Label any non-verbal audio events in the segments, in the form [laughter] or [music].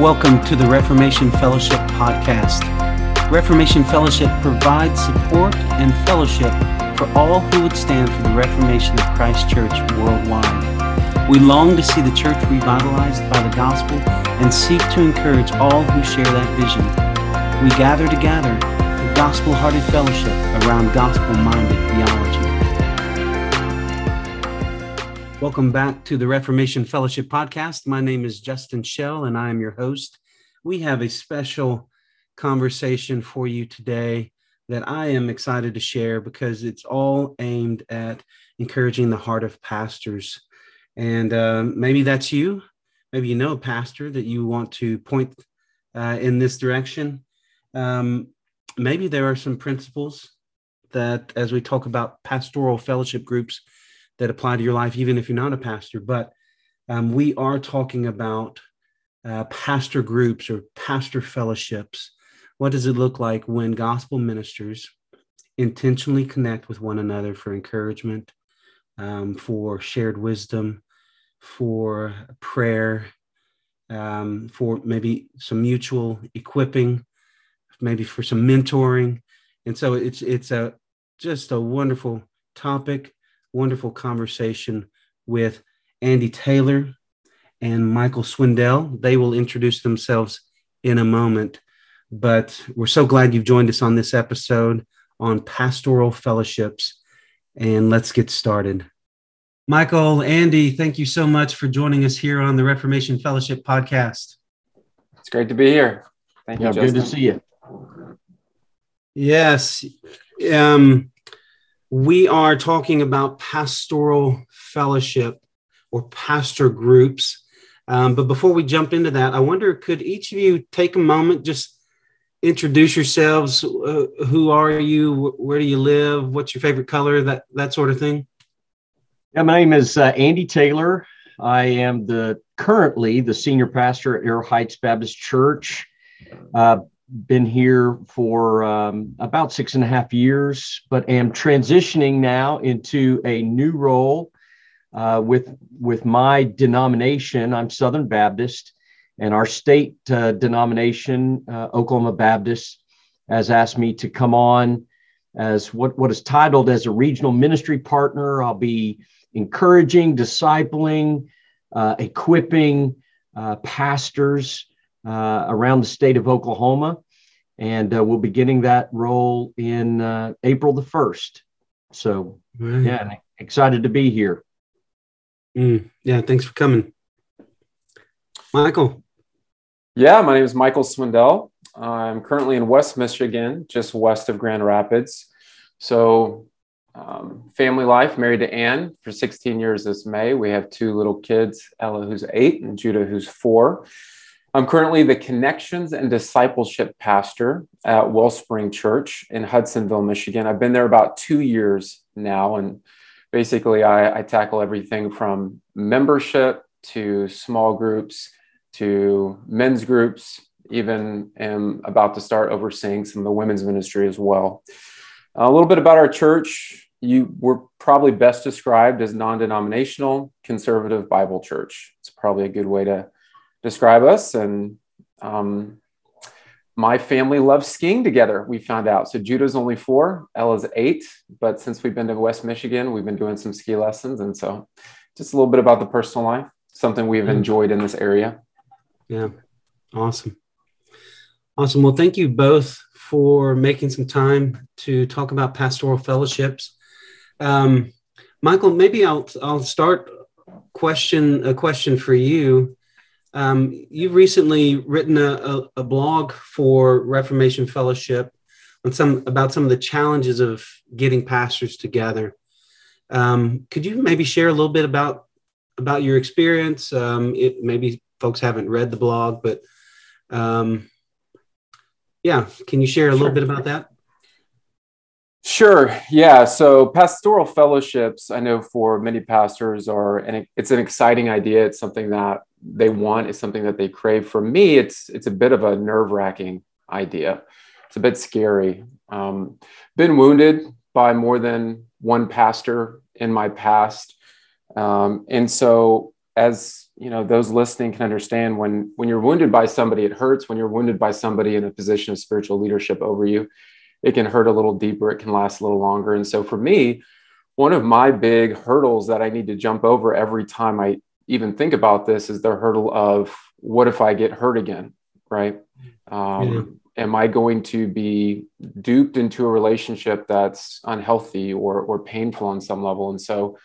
Welcome to the Reformation Fellowship podcast. Reformation Fellowship provides support and fellowship for all who would stand for the reformation of Christ Church worldwide. We long to see the church revitalized by the gospel and seek to encourage all who share that vision. We gather together for gospel hearted fellowship around gospel minded theology. Welcome back to the Reformation Fellowship podcast. My name is Justin Shell and I am your host. We have a special conversation for you today that I am excited to share because it's all aimed at encouraging the heart of pastors. And uh, maybe that's you. Maybe you know a pastor that you want to point uh, in this direction. Um, maybe there are some principles that, as we talk about pastoral fellowship groups, that apply to your life, even if you're not a pastor. But um, we are talking about uh, pastor groups or pastor fellowships. What does it look like when gospel ministers intentionally connect with one another for encouragement, um, for shared wisdom, for prayer, um, for maybe some mutual equipping, maybe for some mentoring? And so it's it's a just a wonderful topic wonderful conversation with Andy Taylor and Michael Swindell. They will introduce themselves in a moment, but we're so glad you've joined us on this episode on pastoral fellowships. And let's get started. Michael, Andy, thank you so much for joining us here on the Reformation Fellowship podcast. It's great to be here. Thank yeah, you. Justin. Good to see you. Yes. Um, we are talking about pastoral fellowship or pastor groups. Um, but before we jump into that, I wonder could each of you take a moment, just introduce yourselves? Uh, who are you? Where do you live? What's your favorite color? That that sort of thing. Yeah, my name is uh, Andy Taylor. I am the currently the senior pastor at Arrow Heights Baptist Church. Uh, been here for um, about six and a half years, but am transitioning now into a new role uh, with with my denomination. I'm Southern Baptist, and our state uh, denomination, uh, Oklahoma Baptist, has asked me to come on as what what is titled as a regional ministry partner. I'll be encouraging, discipling, uh, equipping uh, pastors uh, around the state of Oklahoma. And uh, we'll be getting that role in uh, April the 1st. So, right. yeah, excited to be here. Mm, yeah, thanks for coming. Michael. Yeah, my name is Michael Swindell. I'm currently in West Michigan, just west of Grand Rapids. So, um, family life, married to Ann for 16 years this May. We have two little kids, Ella, who's eight, and Judah, who's four. I'm currently the Connections and Discipleship Pastor at Wellspring Church in Hudsonville, Michigan. I've been there about two years now, and basically, I, I tackle everything from membership to small groups to men's groups. Even am about to start overseeing some of the women's ministry as well. A little bit about our church. You were probably best described as non-denominational conservative Bible church. It's probably a good way to describe us. And um, my family loves skiing together, we found out. So Judah's only four, Ella's eight. But since we've been to West Michigan, we've been doing some ski lessons. And so just a little bit about the personal life, something we've enjoyed in this area. Yeah. Awesome. Awesome. Well, thank you both for making some time to talk about pastoral fellowships. Um, Michael, maybe I'll I'll start question a question for you. Um, you've recently written a, a, a, blog for Reformation Fellowship on some about some of the challenges of getting pastors together. Um, could you maybe share a little bit about about your experience? Um, it, maybe folks haven't read the blog, but um, yeah, can you share a sure. little bit about that? Sure. Yeah. So pastoral fellowships, I know for many pastors are, and it's an exciting idea. It's something that they want. It's something that they crave. For me, it's it's a bit of a nerve wracking idea. It's a bit scary. Um, been wounded by more than one pastor in my past, um, and so as you know those listening can understand when when you're wounded by somebody it hurts when you're wounded by somebody in a position of spiritual leadership over you it can hurt a little deeper it can last a little longer. And so for me one of my big hurdles that i need to jump over every time i even think about this is the hurdle of what if i get hurt again right? Um, yeah. am i going to be duped into a relationship that's unhealthy or or painful on some level? And so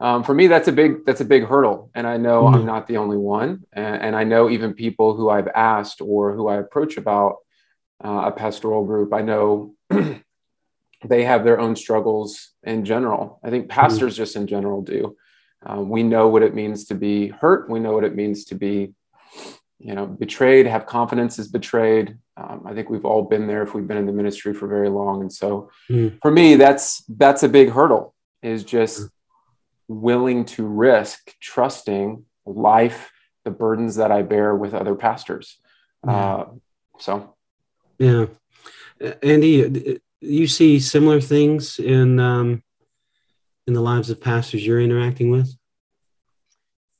um, for me that's a big that's a big hurdle. And i know mm-hmm. i'm not the only one. And, and, i know even people who i've asked or who i approach about uh, a pastoral group i know [clears throat] they have their own struggles in general i think mm-hmm. pastors mm-hmm. just in general do um, we know what it means to be hurt we know what it means to be you know betrayed have confidence is betrayed um, i think we've all been there if we've been in the ministry for very long and so mm. for me that's that's a big hurdle is just willing to risk trusting life, the burdens that I bear with other pastors. Yeah. Uh, so, yeah, Andy, you see similar things in um, in the lives of pastors you're interacting with.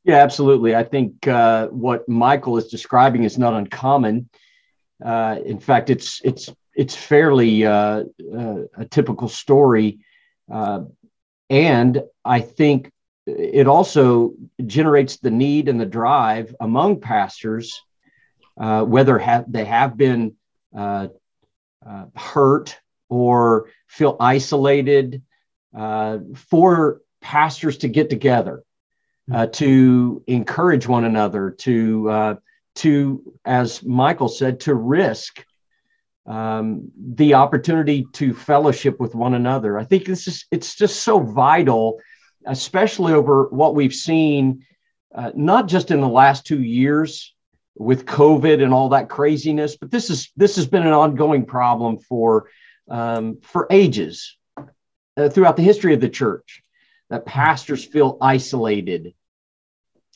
Yeah, absolutely. I think uh, what Michael is describing is not uncommon. Uh, in fact, it's it's it's fairly uh, uh a typical story. Uh, and I think it also generates the need and the drive among pastors, uh, whether have, they have been uh, uh, hurt or feel isolated, uh, for pastors to get together, uh, to encourage one another, to uh, to, as Michael said, to risk um, the opportunity to fellowship with one another. I think this is it's just so vital, especially over what we've seen, uh, not just in the last two years with COVID and all that craziness, but this is this has been an ongoing problem for um, for ages uh, throughout the history of the church. That pastors feel isolated,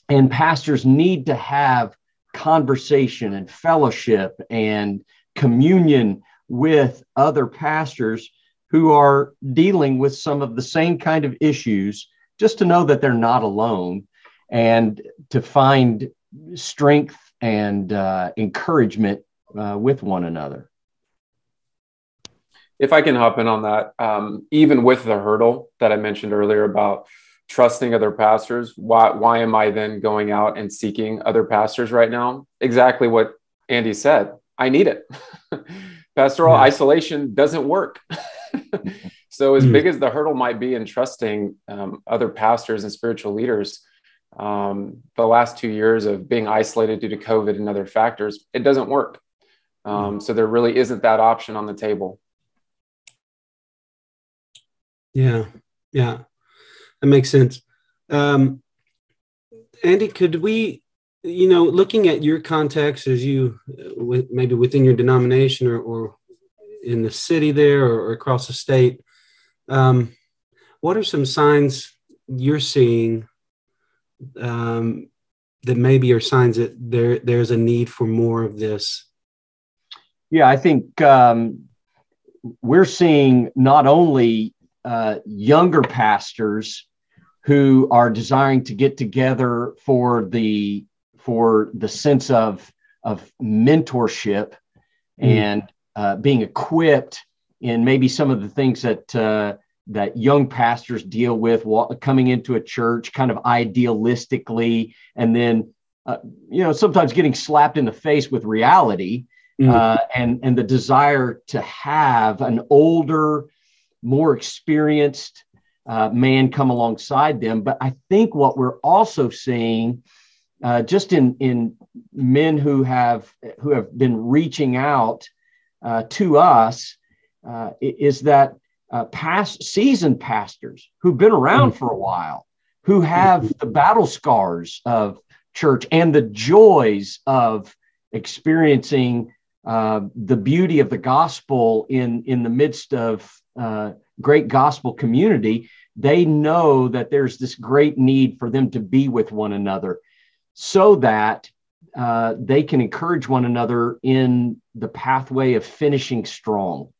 and pastors need to have conversation and fellowship and communion with other pastors who are dealing with some of the same kind of issues, just to know that they're not alone and to find strength and uh, encouragement uh, with one another. If I can hop in on that, um, even with the hurdle that I mentioned earlier about trusting other pastors, why, why am I then going out and seeking other pastors right now? Exactly what Andy said. I need it. [laughs] Pastoral yeah. isolation doesn't work. [laughs] so, as mm. big as the hurdle might be in trusting um, other pastors and spiritual leaders, um, the last two years of being isolated due to COVID and other factors, it doesn't work. Um, mm. So, there really isn't that option on the table. Yeah, yeah, that makes sense. Um, Andy, could we you know, looking at your context as you maybe within your denomination or, or in the city there or, or across the state, um, what are some signs you're seeing um, that maybe are signs that there there's a need for more of this? Yeah, I think um, we're seeing not only uh, younger pastors who are desiring to get together for the for the sense of of mentorship mm. and uh, being equipped in maybe some of the things that uh, that young pastors deal with coming into a church kind of idealistically and then uh, you know sometimes getting slapped in the face with reality mm. and and the desire to have an older more experienced uh, man come alongside them but i think what we're also seeing uh, just in in men who have who have been reaching out uh, to us uh, is that uh, past seasoned pastors who've been around mm-hmm. for a while, who have the battle scars of church and the joys of experiencing uh, the beauty of the gospel in in the midst of uh, great gospel community. They know that there's this great need for them to be with one another so that uh, they can encourage one another in the pathway of finishing strong.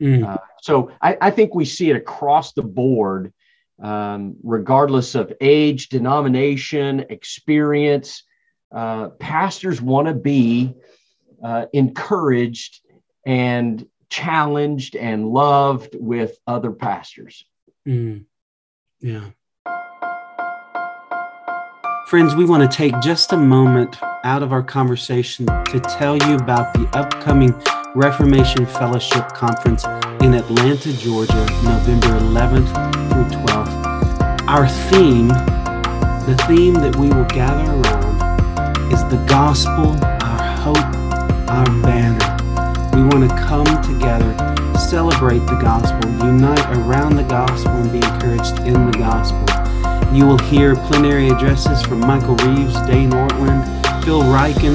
Mm. Uh, so I, I, think we see it across the board um, regardless of age, denomination, experience. Uh, pastors want to be uh, encouraged and challenged and loved with other pastors. Mm. Yeah. Friends, we want to take just a moment out of our conversation to tell you about the upcoming Reformation Fellowship Conference in Atlanta, Georgia, November 11th through 12th. Our theme, the theme that we will gather around, is the gospel, our hope, our banner. We want to come together, celebrate the gospel, unite around the gospel, and be encouraged in the gospel. You will hear plenary addresses from Michael Reeves, Dane Ortlund, Phil Ryken,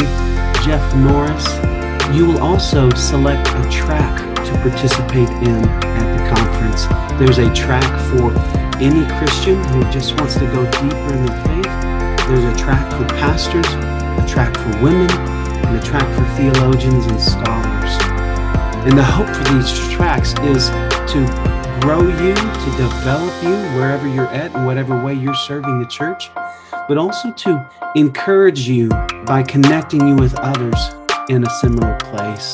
Jeff Norris. You will also select a track to participate in at the conference. There's a track for any Christian who just wants to go deeper in their faith. There's a track for pastors, a track for women, and a track for theologians and scholars. And the hope for these tracks is to grow you, to develop you wherever you're at and whatever way you're serving the church, but also to encourage you by connecting you with others in a similar place.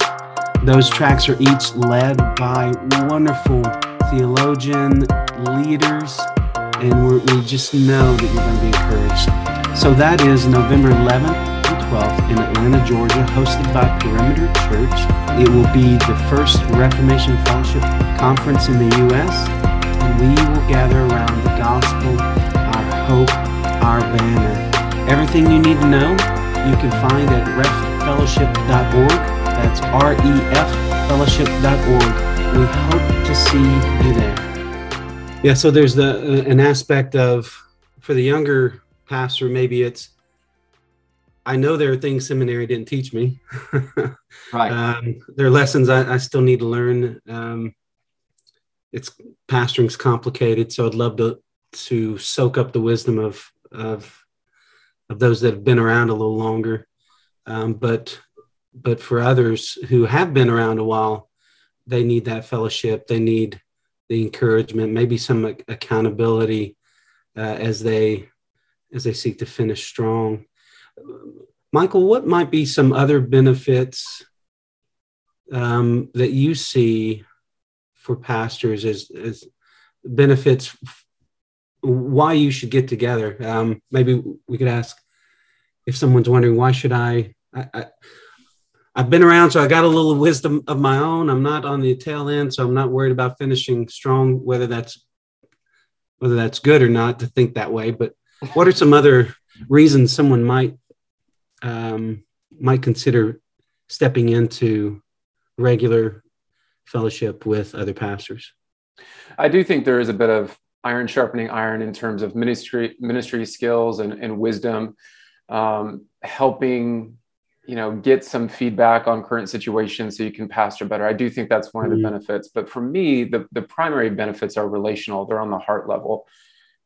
Those tracks are each led by wonderful theologian leaders, and we just know that you're going to be encouraged. So that is November 11th and 12th in Atlanta, Georgia, hosted by Perimeter Church. It will be the first Reformation Fellowship conference in the U.S., and we will gather around the gospel, our hope, our banner. Everything you need to know, you can find at reffellowship.org. That's R-E-F fellowship.org. We hope to see you there. Yeah, so there's the uh, an aspect of for the younger pastor, maybe it's I know there are things seminary didn't teach me. [laughs] right. Um, there are lessons I, I, still need to learn. Um, it's pastoring's complicated, so I'd love to to soak up the wisdom of of of those that have been around a little longer. Um, but but for others who have been around a while, they need that fellowship. They need the encouragement, maybe some accountability uh, as they as they seek to finish strong. Michael, what might be some other benefits um, that you see for pastors as, as benefits why you should get together. Um, maybe we could ask if someone's wondering why should I, I, I I've been around, so I got a little wisdom of my own. I'm not on the tail end, so I'm not worried about finishing strong, whether that's whether that's good or not to think that way. But what are some other reasons someone might um, might consider stepping into regular fellowship with other pastors? I do think there is a bit of iron sharpening iron in terms of ministry ministry skills and, and wisdom, um, helping you know get some feedback on current situations so you can pastor better. I do think that's one of the mm-hmm. benefits. But for me, the the primary benefits are relational. They're on the heart level.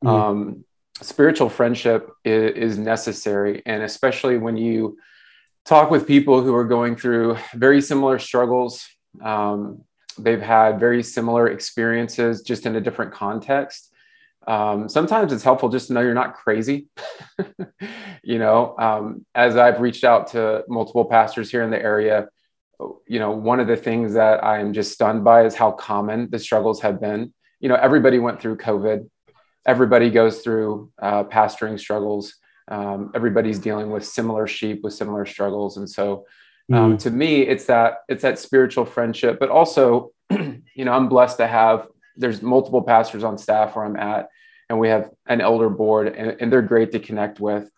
Mm-hmm. Um, spiritual friendship is, is necessary, and especially when you talk with people who are going through very similar struggles um, they've had very similar experiences just in a different context um, sometimes it's helpful just to know you're not crazy. [laughs] You know um, as i've reached out to multiple pastors here in the area you know one of the things that i am just stunned by is how common the struggles have been. You know everybody went through covid. Everybody goes through uh, pastoring struggles. Um, everybody's dealing with similar sheep with similar struggles. And so um, mm. to me it's that it's that spiritual friendship but also [clears throat] you know i'm blessed to have there's multiple pastors on staff where i'm at and we have an elder board and, and they're great to connect with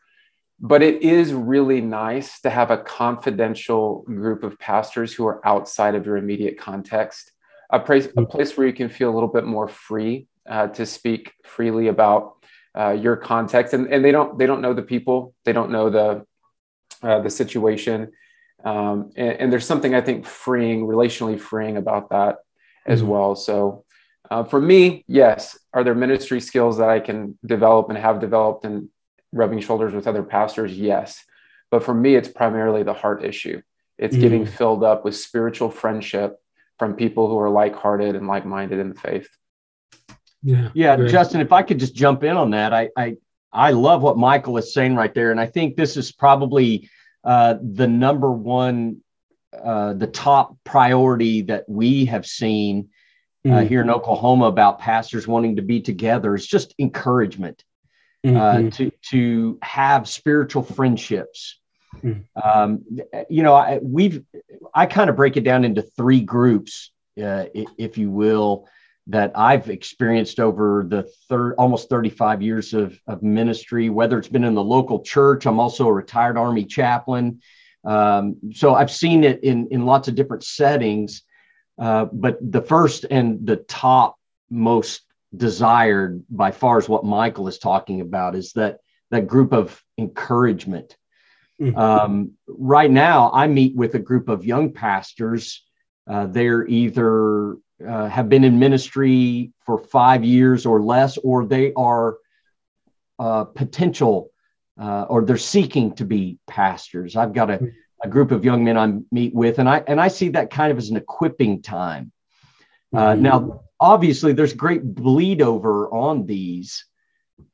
but it is really nice to have a confidential group of pastors who are outside of your immediate context a place, a place where you can feel a little bit more free uh, to speak freely about uh, your context and, and they don't they don't know the people they don't know the uh, the situation um, and, and, there's something I think freeing, relationally freeing about that as mm-hmm. well. So uh, for me, yes, are there ministry skills that I can develop and have developed and rubbing shoulders with other pastors? Yes. But for me, it's primarily the heart issue. It's mm-hmm. getting filled up with spiritual friendship from people who are like hearted and like minded in the faith. Yeah, yeah, great. Justin. If I could just jump in on that, I, I I love what Michael is saying right there, and I think this is probably uh, the number one, uh, the top priority that we have seen uh, mm-hmm. here in Oklahoma about pastors wanting to be together. It's just encouragement uh, mm-hmm. to to have spiritual friendships. Mm-hmm. Um, you know, I, we've I kind of break it down into three groups, uh, if you will that I've experienced over the third almost 35 years of, of ministry, whether it's been in the local church. I'm also a retired Army chaplain. Um, so I've seen it in, in lots of different settings. Uh, but the first and the top most desired by far is what Michael is talking about is that that group of encouragement. Mm-hmm. Um, right now, I meet with a group of young pastors. Uh, they're either uh, have been in ministry for five years or less, or they are uh, potential uh, or they're seeking to be pastors. I've got a, a, group of young men I meet with, and I and I see that kind of as an equipping time. Uh, mm-hmm. Now, obviously, there's great bleed over on these.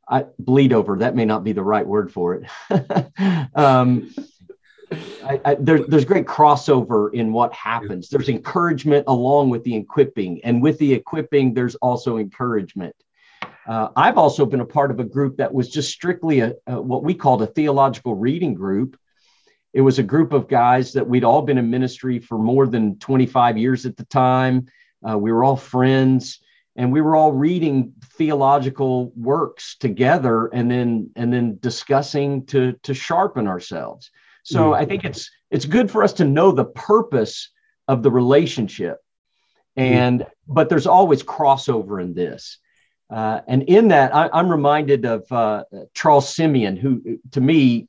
I, bleed over that may not be the right word for it. [laughs] um, I, I, there, there's great crossover in what happens. There's encouragement along with the equipping, and with the equipping, there's also encouragement. Uh, I've also been a part of a group that was just strictly a, a, what we called a theological reading group. It was a group of guys that we'd all been in ministry for more than 25 years at the time. Uh, we were all friends, and we were all reading theological works together, and then and then discussing to to sharpen ourselves. So mm. I think it's it's good for us to know the purpose of the relationship, and mm. but there's always crossover in this. Uh, and in that, I, am reminded of uh, Charles Simeon, who, to me,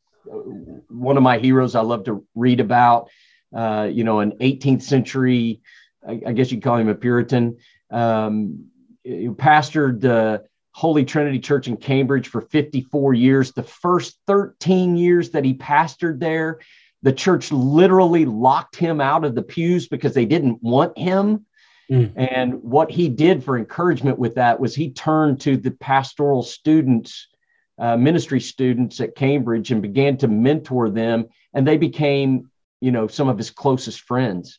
one of my heroes. I love to read about. Uh, you know, an 18th century, I, I, guess you'd call him a Puritan, um, pastored the Holy Trinity Church in Cambridge for 54 years. The first 13 years that he pastored there, the church literally locked him out of the pews because they didn't want him. Mm. And what he did for encouragement with that was he turned to the pastoral students, uh, ministry students at Cambridge, and began to mentor them. And they became, you know, some of his closest friends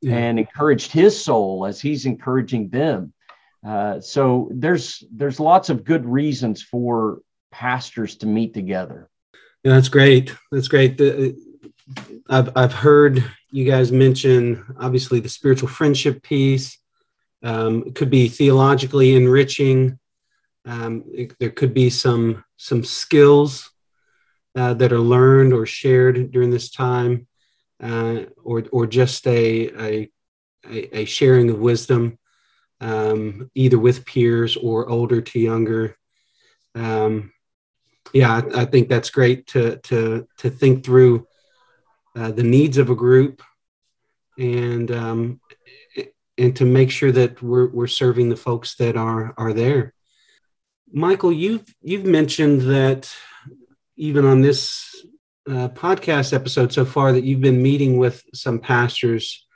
yeah. and encouraged his soul as he's encouraging them. Uh, so there's there's lots of good reasons for pastors to meet together. Yeah, that's great. That's great. The, I've I've heard you guys mention obviously the spiritual friendship piece. Um, it could be theologically enriching. Um, it, there could be some some skills uh, that are learned or shared during this time, uh, or or just a, a a sharing of wisdom um, either with peers or older to younger. Um, yeah, I, I, think that's great to to to think through uh, the needs of a group and um, and to make sure that we're we're serving the folks that are are there. Michael, you've you've mentioned that even on this uh, podcast episode so far that you've been meeting with some pastors,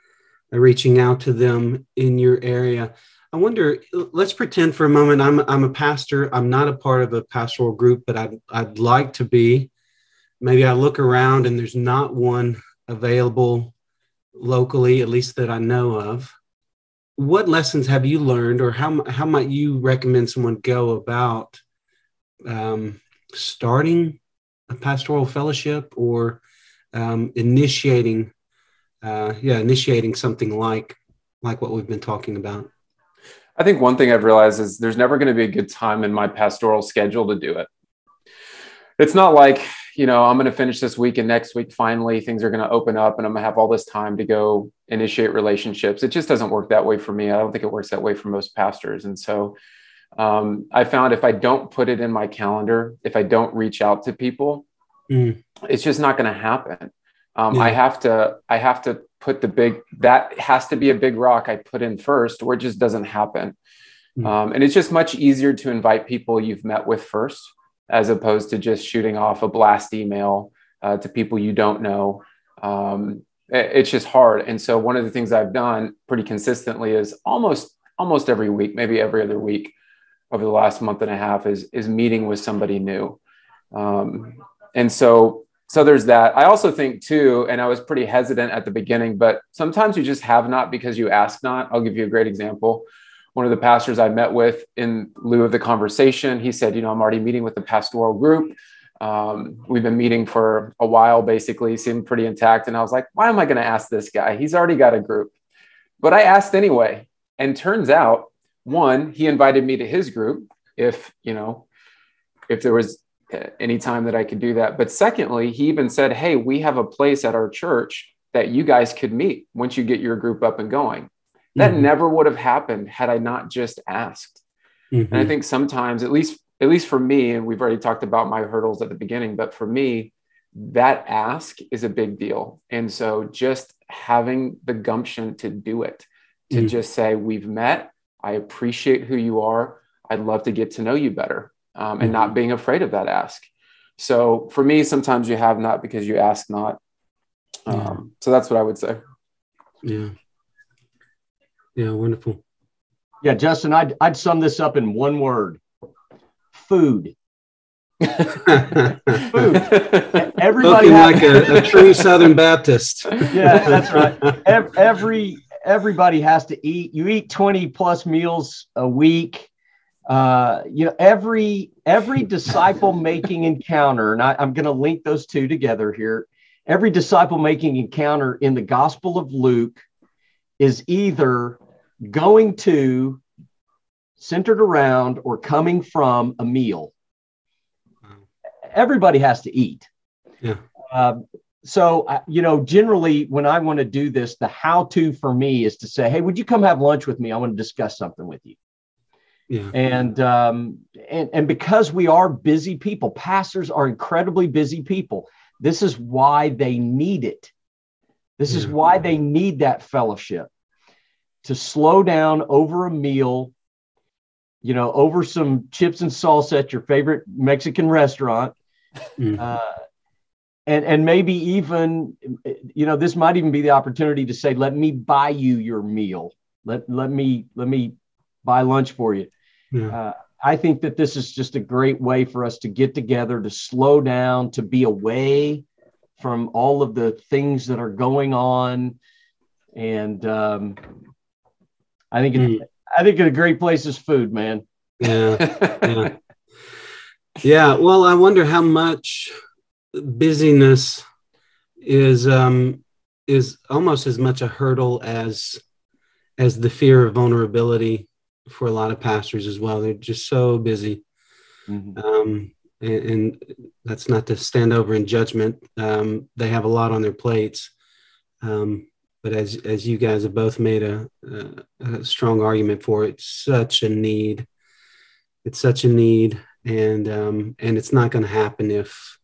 uh, reaching out to them in your area. I wonder. Let's pretend for a moment I'm I'm a pastor. I'm not a part of a pastoral group, but I'd I'd like to be. Maybe I look around and there's not one available locally, at least that I know of. What lessons have you learned, or how how might you recommend someone go about um, starting a pastoral fellowship or um, initiating, uh, yeah, initiating something like like what we've been talking about? I think one thing I've realized is there's never going to be a good time in my pastoral schedule to do it. It's not like, you know, I'm going to finish this week and next week, finally, things are going to open up and I'm going to have all this time to go initiate relationships. It just doesn't work that way for me. I don't think it works that way for most pastors. And so um, I found if I don't put it in my calendar, if I don't reach out to people, mm. it's just not going to happen. Um, yeah. I have to, I have to put the big that has to be a big rock I put in first, or it just doesn't happen. Mm-hmm. Um, and it's just much easier to invite people you've met with first, as opposed to just shooting off a blast email uh, to people you don't know. Um, it, it's just hard. And so one of the things I've done pretty consistently is almost almost every week, maybe every other week, over the last month and a half is is meeting with somebody new. Um, and so so there's that. I also think too, and I was pretty hesitant at the beginning, but sometimes you just have not because you ask not. I'll give you a great example. One of the pastors I met with in lieu of the conversation, he said, you know, I'm already meeting with the pastoral group. Um, we've been meeting for a while, basically, seemed pretty intact. And I was like, why am I going to ask this guy? He's already got a group. But I asked anyway. And turns out, one, he invited me to his group if, you know, if there was any time that I could do that. But secondly, he even said, hey, we have a place at our church that you guys could meet once you get your group up and going. That mm-hmm. never would have happened had I not just asked. Mm-hmm. And I think sometimes, at least at least for me, and we've already talked about my hurdles at the beginning, but for me, that ask is a big deal. And so just having the gumption to do it, to mm. just say, We've met, I appreciate who you are, I'd love to get to know you better, um, and not mm-hmm. being afraid of that ask. So for me, sometimes you have not because you ask not. Um, yeah. So that's what I would say. Yeah. Yeah, wonderful. Yeah, Justin, I'd, I'd sum this up in one word food. [laughs] food. Everybody like a, a, true Southern Baptist. [laughs] yeah, that's right. Every everybody has to eat. You eat twenty plus meals a week. Uh, you know, every every disciple making encounter, and I, I'm going to link those two together here. Every disciple making encounter in the Gospel of Luke is either going to centered around or coming from a meal. Everybody has to eat. Yeah. Uh, so, uh, you know, generally when I want to do this, the how to for me is to say, hey, would you come have lunch with me? I want to discuss something with you. Yeah. And um, and and because we are busy people, pastors are incredibly busy people. This is why they need it. This yeah. is why they need that fellowship to slow down over a meal you know, over some chips and salsa at your favorite Mexican restaurant. Mm. Uh, and, and maybe even, you know, this might even be the opportunity to say, let me buy you your meal. Let, let me, let me buy lunch for you. Yeah. Uh, I think that this is just a great way for us to get together, to slow down, to be away from all of the things that are going on. And um, I think it, mm. I think a great place is food, man. Yeah. [laughs] Yeah. yeah. Well, I wonder how much busyness is um is almost as much a hurdle as as the fear of vulnerability for a lot of pastors as well. They're just so busy. Mm-hmm. Um, and, and, that's not to stand over in judgment. Um, they have a lot on their plates. Um, but as as you guys have both made a, a, a strong argument for it, such a need. It's such a need, and um, and it's not going to happen if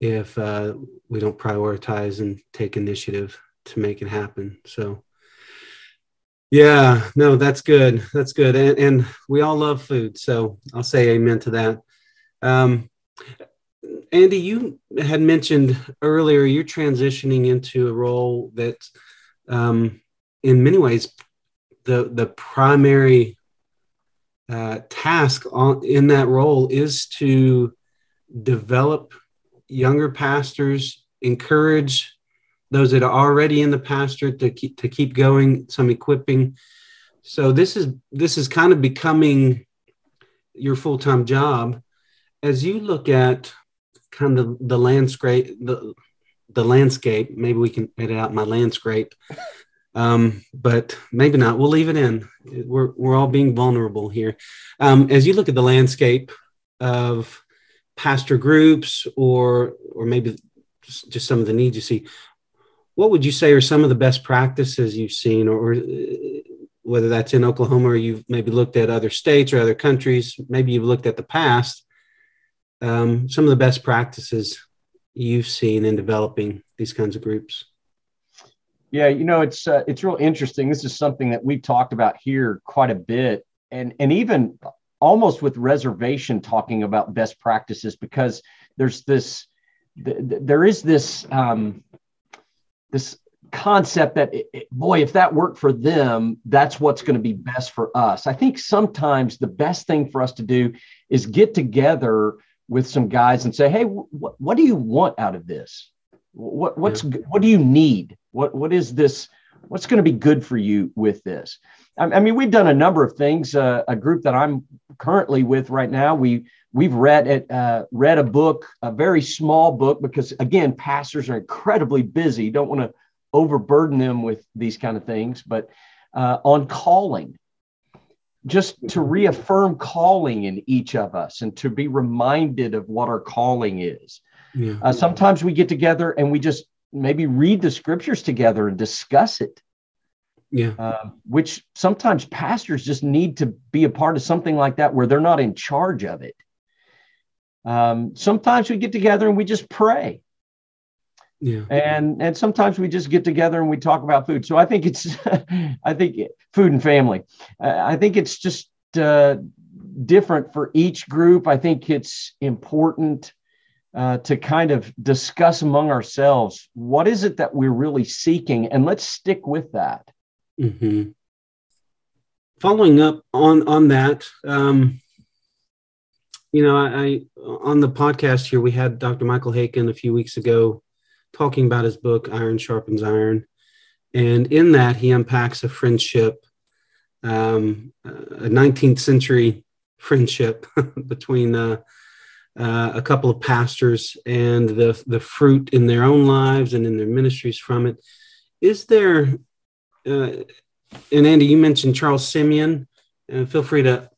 if uh, we don't prioritize and take initiative to make it happen. So, yeah, no, that's good. That's good, and, and we all love food, so I'll say amen to that. Um, Andy, you had mentioned earlier you're transitioning into a role that's um, in many ways, the the primary uh, task on, in that role is to develop younger pastors, encourage those that are already in the pastorate to keep to keep going, some equipping. So this is this is kind of becoming your full time job. As you look at kind of the landscape, the the landscape. Maybe we can edit out my landscape, um, but maybe not. We'll leave it in. We're we're all being vulnerable here. Um, as you look at the landscape of pastor groups, or or maybe just some of the needs you see, what would you say are some of the best practices you've seen, or, or uh, whether that's in Oklahoma or you've maybe looked at other states or other countries, maybe you've looked at the past. Um, some of the best practices you've seen in developing these kinds of groups? Yeah, you know, it's uh, it's real interesting. This is something that we've talked about here quite a bit, and and even almost with reservation talking about best practices because there's this th- there is this um, this concept that boy if that worked for them that's what's going to be best for us i think sometimes the best thing for us to do is get together with some guys and say hey wh- what do you want out of this? What what's yeah. what do you need? What what is this what's going to be good for you with this? I, I mean we've done a number of things uh, a group that i'm currently with right now. We we've read it uh, read a book a very small book because again pastors are incredibly busy. Don't want to overburden them with these kind of things, but uh, on calling, just to reaffirm calling in each of us and to be reminded of what our calling is. Yeah. Uh, sometimes we get together and we just maybe read the scriptures together and discuss it. Yeah. Uh, which sometimes pastors just need to be a part of something like that where they're not in charge of it. Um, sometimes we get together and we just pray yeah. And and sometimes we just get together and we talk about food. So i think it's [laughs] i think food and family. I think it's just uh, different for each group. I think it's important uh, to kind of discuss among ourselves what is it that we're really seeking? And let's stick with that. Mm-hmm. following up on on that um, you know I, I on the podcast here we had dr michael Haykin a few weeks ago talking about his book, Iron Sharpens Iron. And in that, he unpacks a friendship, um, a 19th century friendship [laughs] between uh, uh, a couple of pastors and the, the fruit in their own lives and in their ministries from it. Is there, uh, and Andy, you mentioned Charles Simeon, and feel free to,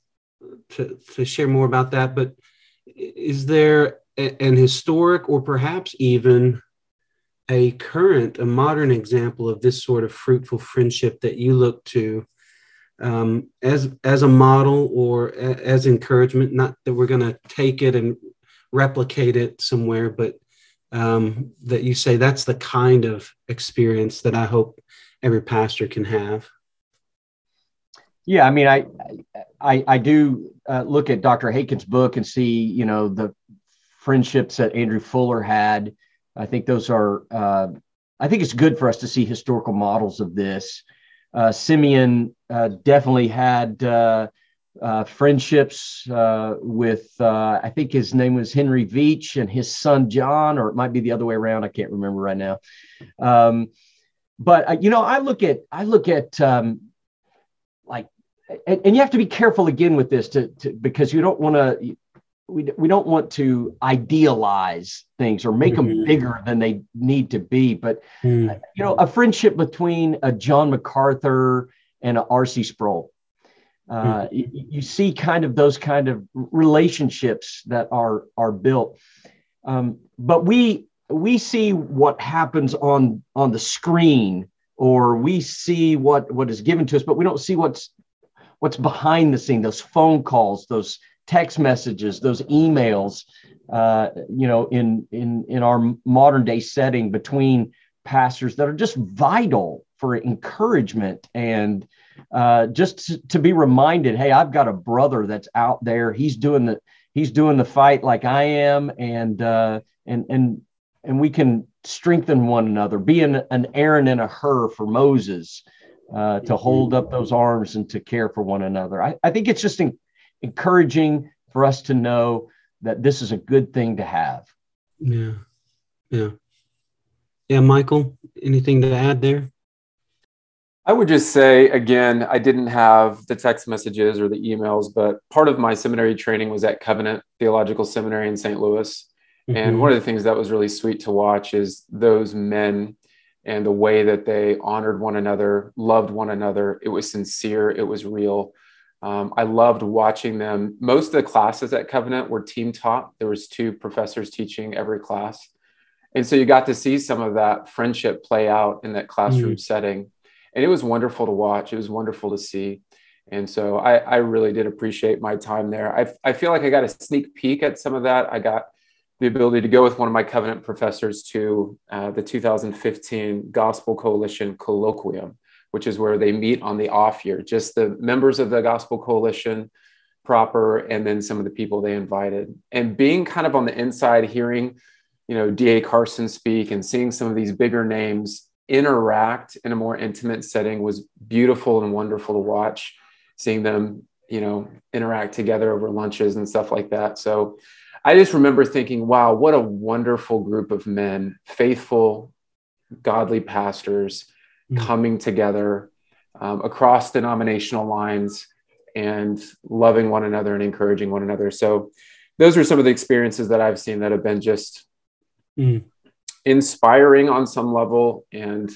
to, to share more about that, but is there an historic or perhaps even a current, a modern example of this sort of fruitful friendship that you look to um, as as a model or a, as encouragement? Not that we're going to take it and replicate it somewhere, but um, that you say that's the kind of experience that I hope every pastor can have. Yeah, I mean, I I, I do uh, look at Dr. Haykin's book and see, you know, the friendships that Andrew Fuller had I think those are, uh, I think it's good for us to see historical models of this. Uh, Simeon uh, definitely had uh, uh, friendships uh, with, I think his name was Henry Veach and his son John, or it might be the other way around. I can't remember right now. Um, but you know, I look at, I look at um, like, and, and, you have to be careful again with this to, to because you don't want to we, we don't want to idealize things or make mm-hmm. them bigger than they need to be. But, mm. you know, a friendship between a John MacArthur and a R.C. Sproul, uh, mm. you, you, see kind of those kind of relationships that are, are built. Um, but we, we see what happens on, on the screen or we see what, what is given to us, but we don't see what's, what's behind the scene, those phone calls, those text messages, those emails, uh, you know, in in in our modern day setting between pastors that are just vital for encouragement and uh, just to, to, be reminded, hey, I've got a brother that's out there. He's doing the he's doing the fight like I am, and uh, and and and we can strengthen one another. Be an, an Aaron and a Hur for Moses. Uh, to hold up those arms and to care for one another. I, I think it's just in, encouraging for us to know that this is a good thing to have. Yeah. Yeah. Yeah, Michael, anything to add there? I would just say again, I didn't have the text messages or the emails, but part of my seminary training was at Covenant Theological Seminary in St. Louis. Mm-hmm. And one of the things that was really sweet to watch is those men and the way that they honored one another, loved one another. It was sincere, it was real. Um, I loved watching them. Most of the classes at Covenant were team taught. There was two professors teaching every class. And so you got to see some of that friendship play out in that classroom mm. setting. And it was wonderful to watch. It was wonderful to see. And so I, I really did appreciate my time there. I, I feel like I got a sneak peek at some of that. I got the ability to go with one of my Covenant professors to uh, the 2015 Gospel Coalition Colloquium which is where they meet on the off year, just the members of the Gospel Coalition proper, and then some of the people they invited. And being kind of on the inside, hearing, you know, D.A. Carson speak and seeing some of these bigger names, interact in a more intimate setting was beautiful and wonderful to watch seeing them you know interact together over lunches and stuff like that so i just remember thinking wow what a wonderful group of men faithful godly pastors mm-hmm. coming together um, across denominational lines and loving one another and encouraging one another. So those are some of the experiences that i've seen that have been just mm. inspiring on some level. And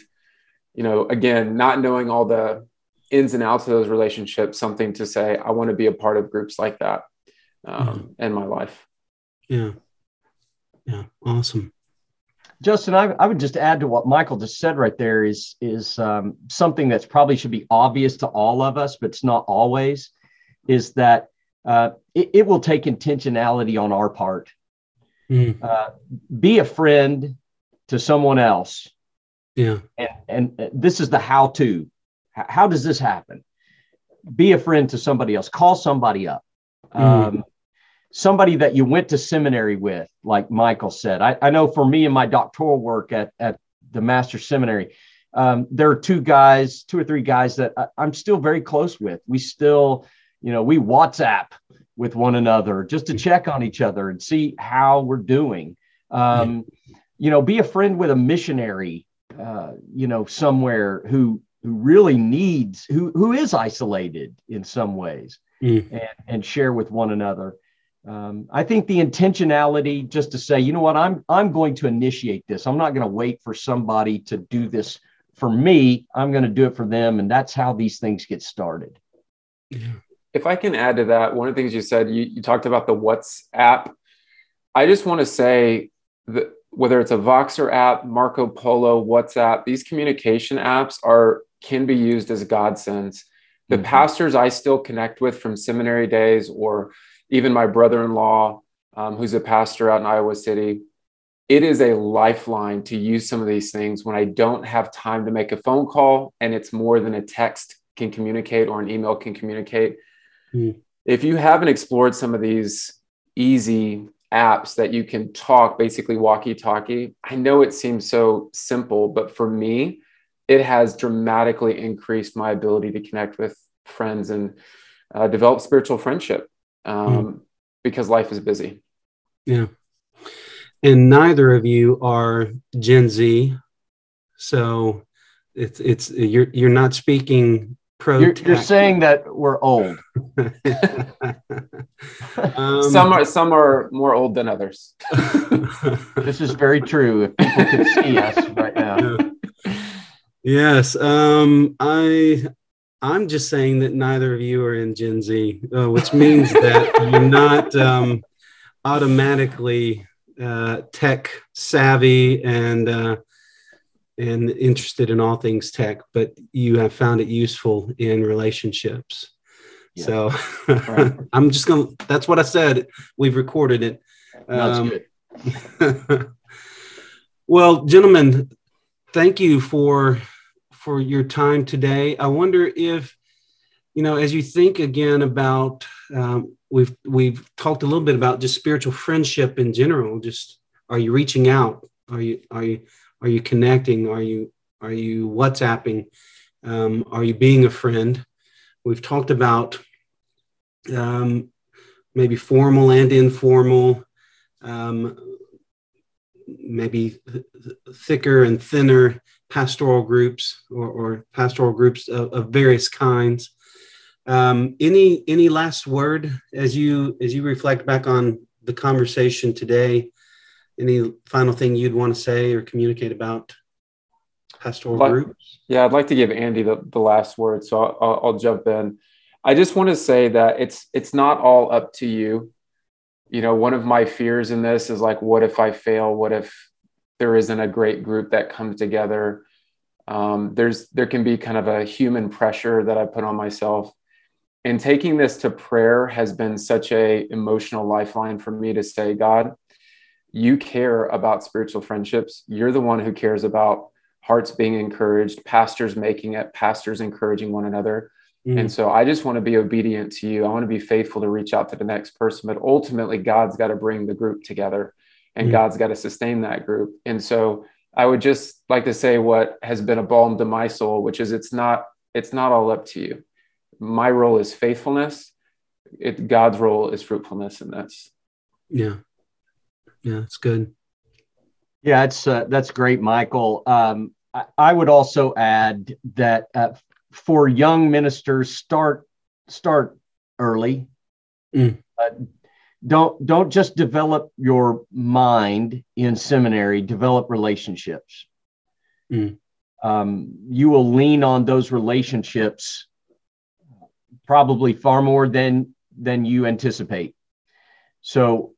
you know again not knowing all the ins and outs of those relationships something to say i want to be a part of groups like that um, mm-hmm. in my life. Yeah. Yeah. Awesome justin I, I would just add to what michael just said right there is is um, something that's probably should be obvious to all of us but it's not always is that uh, it, it, will take intentionality on our part mm. uh, be a friend to someone else. Yeah. And, and this is the how to. How does this happen? Be a friend to somebody else. Call somebody up. Mm. Um, somebody that you went to seminary with, like Michael said. I, I know for me in my doctoral work at, at the Master's Seminary, um, there are two guys, two or three guys that I, I'm still very close with. We still, you know, we WhatsApp with one another just to check on each other and see how we're doing. Um, you know, be a friend with a missionary, uh, you know, somewhere who who really needs who who is isolated in some ways, mm. and and share with one another. Um, I think the intentionality, just to say, you know what, I'm I'm going to initiate this. I'm not going to wait for somebody to do this for me. I'm going to do it for them, and that's how these things get started. If I can add to that, one of the things you said, you, you talked about the WhatsApp. I just want to say that whether it's a Voxer app, Marco Polo, WhatsApp, these communication apps are can be used as godsends. The mm-hmm. pastors I still connect with from seminary days, or even my brother-in-law, um, who's a pastor out in Iowa City, it is a lifeline to use some of these things when I don't have time to make a phone call and it's more than a text can communicate or an email can communicate. Mm. If you haven't explored some of these easy apps that you can talk basically walkie talkie. I know it seems so simple, but for me, it has dramatically increased my ability to connect with friends and uh, develop spiritual friendship um, mm. because life is busy. Yeah. And neither of you are Gen Z. So it's, it's, you're, you're not speaking pro. You're, you're, saying that we're old. [laughs] [laughs] um, some are some are more old than others. [laughs] this is very true. If people could see us right now. Yes, um, I I'm just saying that neither of you are in Gen Z, uh, which means that you're not um, automatically uh, tech savvy and uh, and interested in all things tech, but you have found it useful in relationships. Yeah. So right. [laughs] I'm just going to, that's what I said. We've recorded it. Um, [laughs] well, gentlemen, thank you for, for your time today. I wonder if, you know, as you think again about, um, we've, we've talked a little bit about just spiritual friendship in general. Just, are you reaching out? Are you, are you, are you connecting? Are you are you WhatsApping? Um, are you being a friend? We've talked about um, maybe formal and informal, um, maybe th- thicker and thinner pastoral groups or, or pastoral groups of, of various kinds. Um, any any last word as you as you reflect back on the conversation today? any final thing you'd want to say or communicate about pastoral like, groups? Yeah, I'd like to give Andy the, the last word, so I'll, I'll jump in. I just want to say that it's it's not all up to you. You know, one of my fears in this is like, what if I fail? What if there isn't a great group that comes together? Um, there's there can be kind of a human pressure that I put on myself. And taking this to prayer has been such a emotional lifeline for me to say, God, you care about spiritual friendships. You're the one who cares about hearts being encouraged, pastors making it, pastors encouraging one another. Mm. And so I just want to be obedient to you. I want to be faithful to reach out to the next person, but ultimately, God's got to bring the group together and. God's got to sustain that group. And so I would just like to say what has been a balm to my soul, which is it's not it's not all up to you. My role is faithfulness. It, God's role is fruitfulness, and that's yeah, yeah, it's good. Yeah, it's uh, that's great, Michael. Um, I, I, would also add that uh, for young ministers, start start early. Mm. Uh, don't don't just develop your mind in seminary develop relationships. Mm. um, you will lean on those relationships probably far more than than you anticipate. So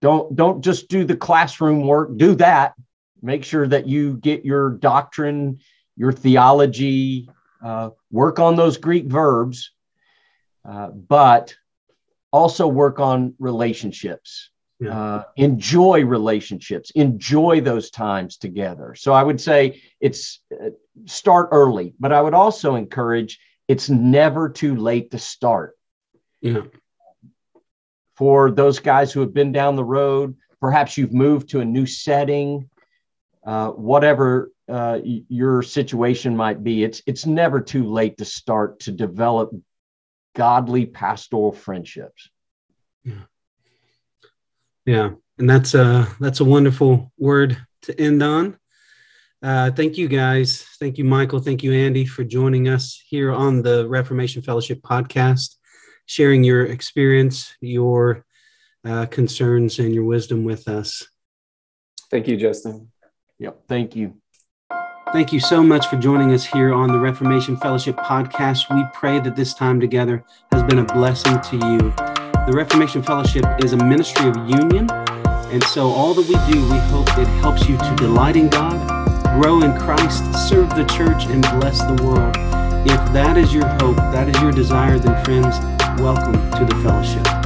don't don't just do the classroom work do that. Make sure that you get your doctrine your theology uh, work on those greek verbs. Uh, but also work on relationships yeah. uh, enjoy relationships enjoy those times together. So i would say it's uh, start early but i would also encourage it's never too late to start. Yeah. For those guys who have been down the road perhaps you've moved to a new setting uh, whatever uh, your situation might be it's it's never too late to start to develop godly pastoral friendships. Yeah. Yeah. And that's a that's a wonderful word to end on. Uh, thank you guys. Thank you, Michael. Thank you, Andy, for joining us here on the Reformation Fellowship podcast, sharing your experience, your uh, concerns, and your wisdom with us. Thank you, Justin. Yep. Thank you. Thank you so much for joining us here on the Reformation Fellowship podcast. We pray that this time together has been a blessing to you. The Reformation Fellowship is a ministry of union, and so all that we do, we hope it helps you to delight in God, grow in Christ, serve the church, and bless the world. If that is your hope, that is your desire, then friends, welcome to the fellowship.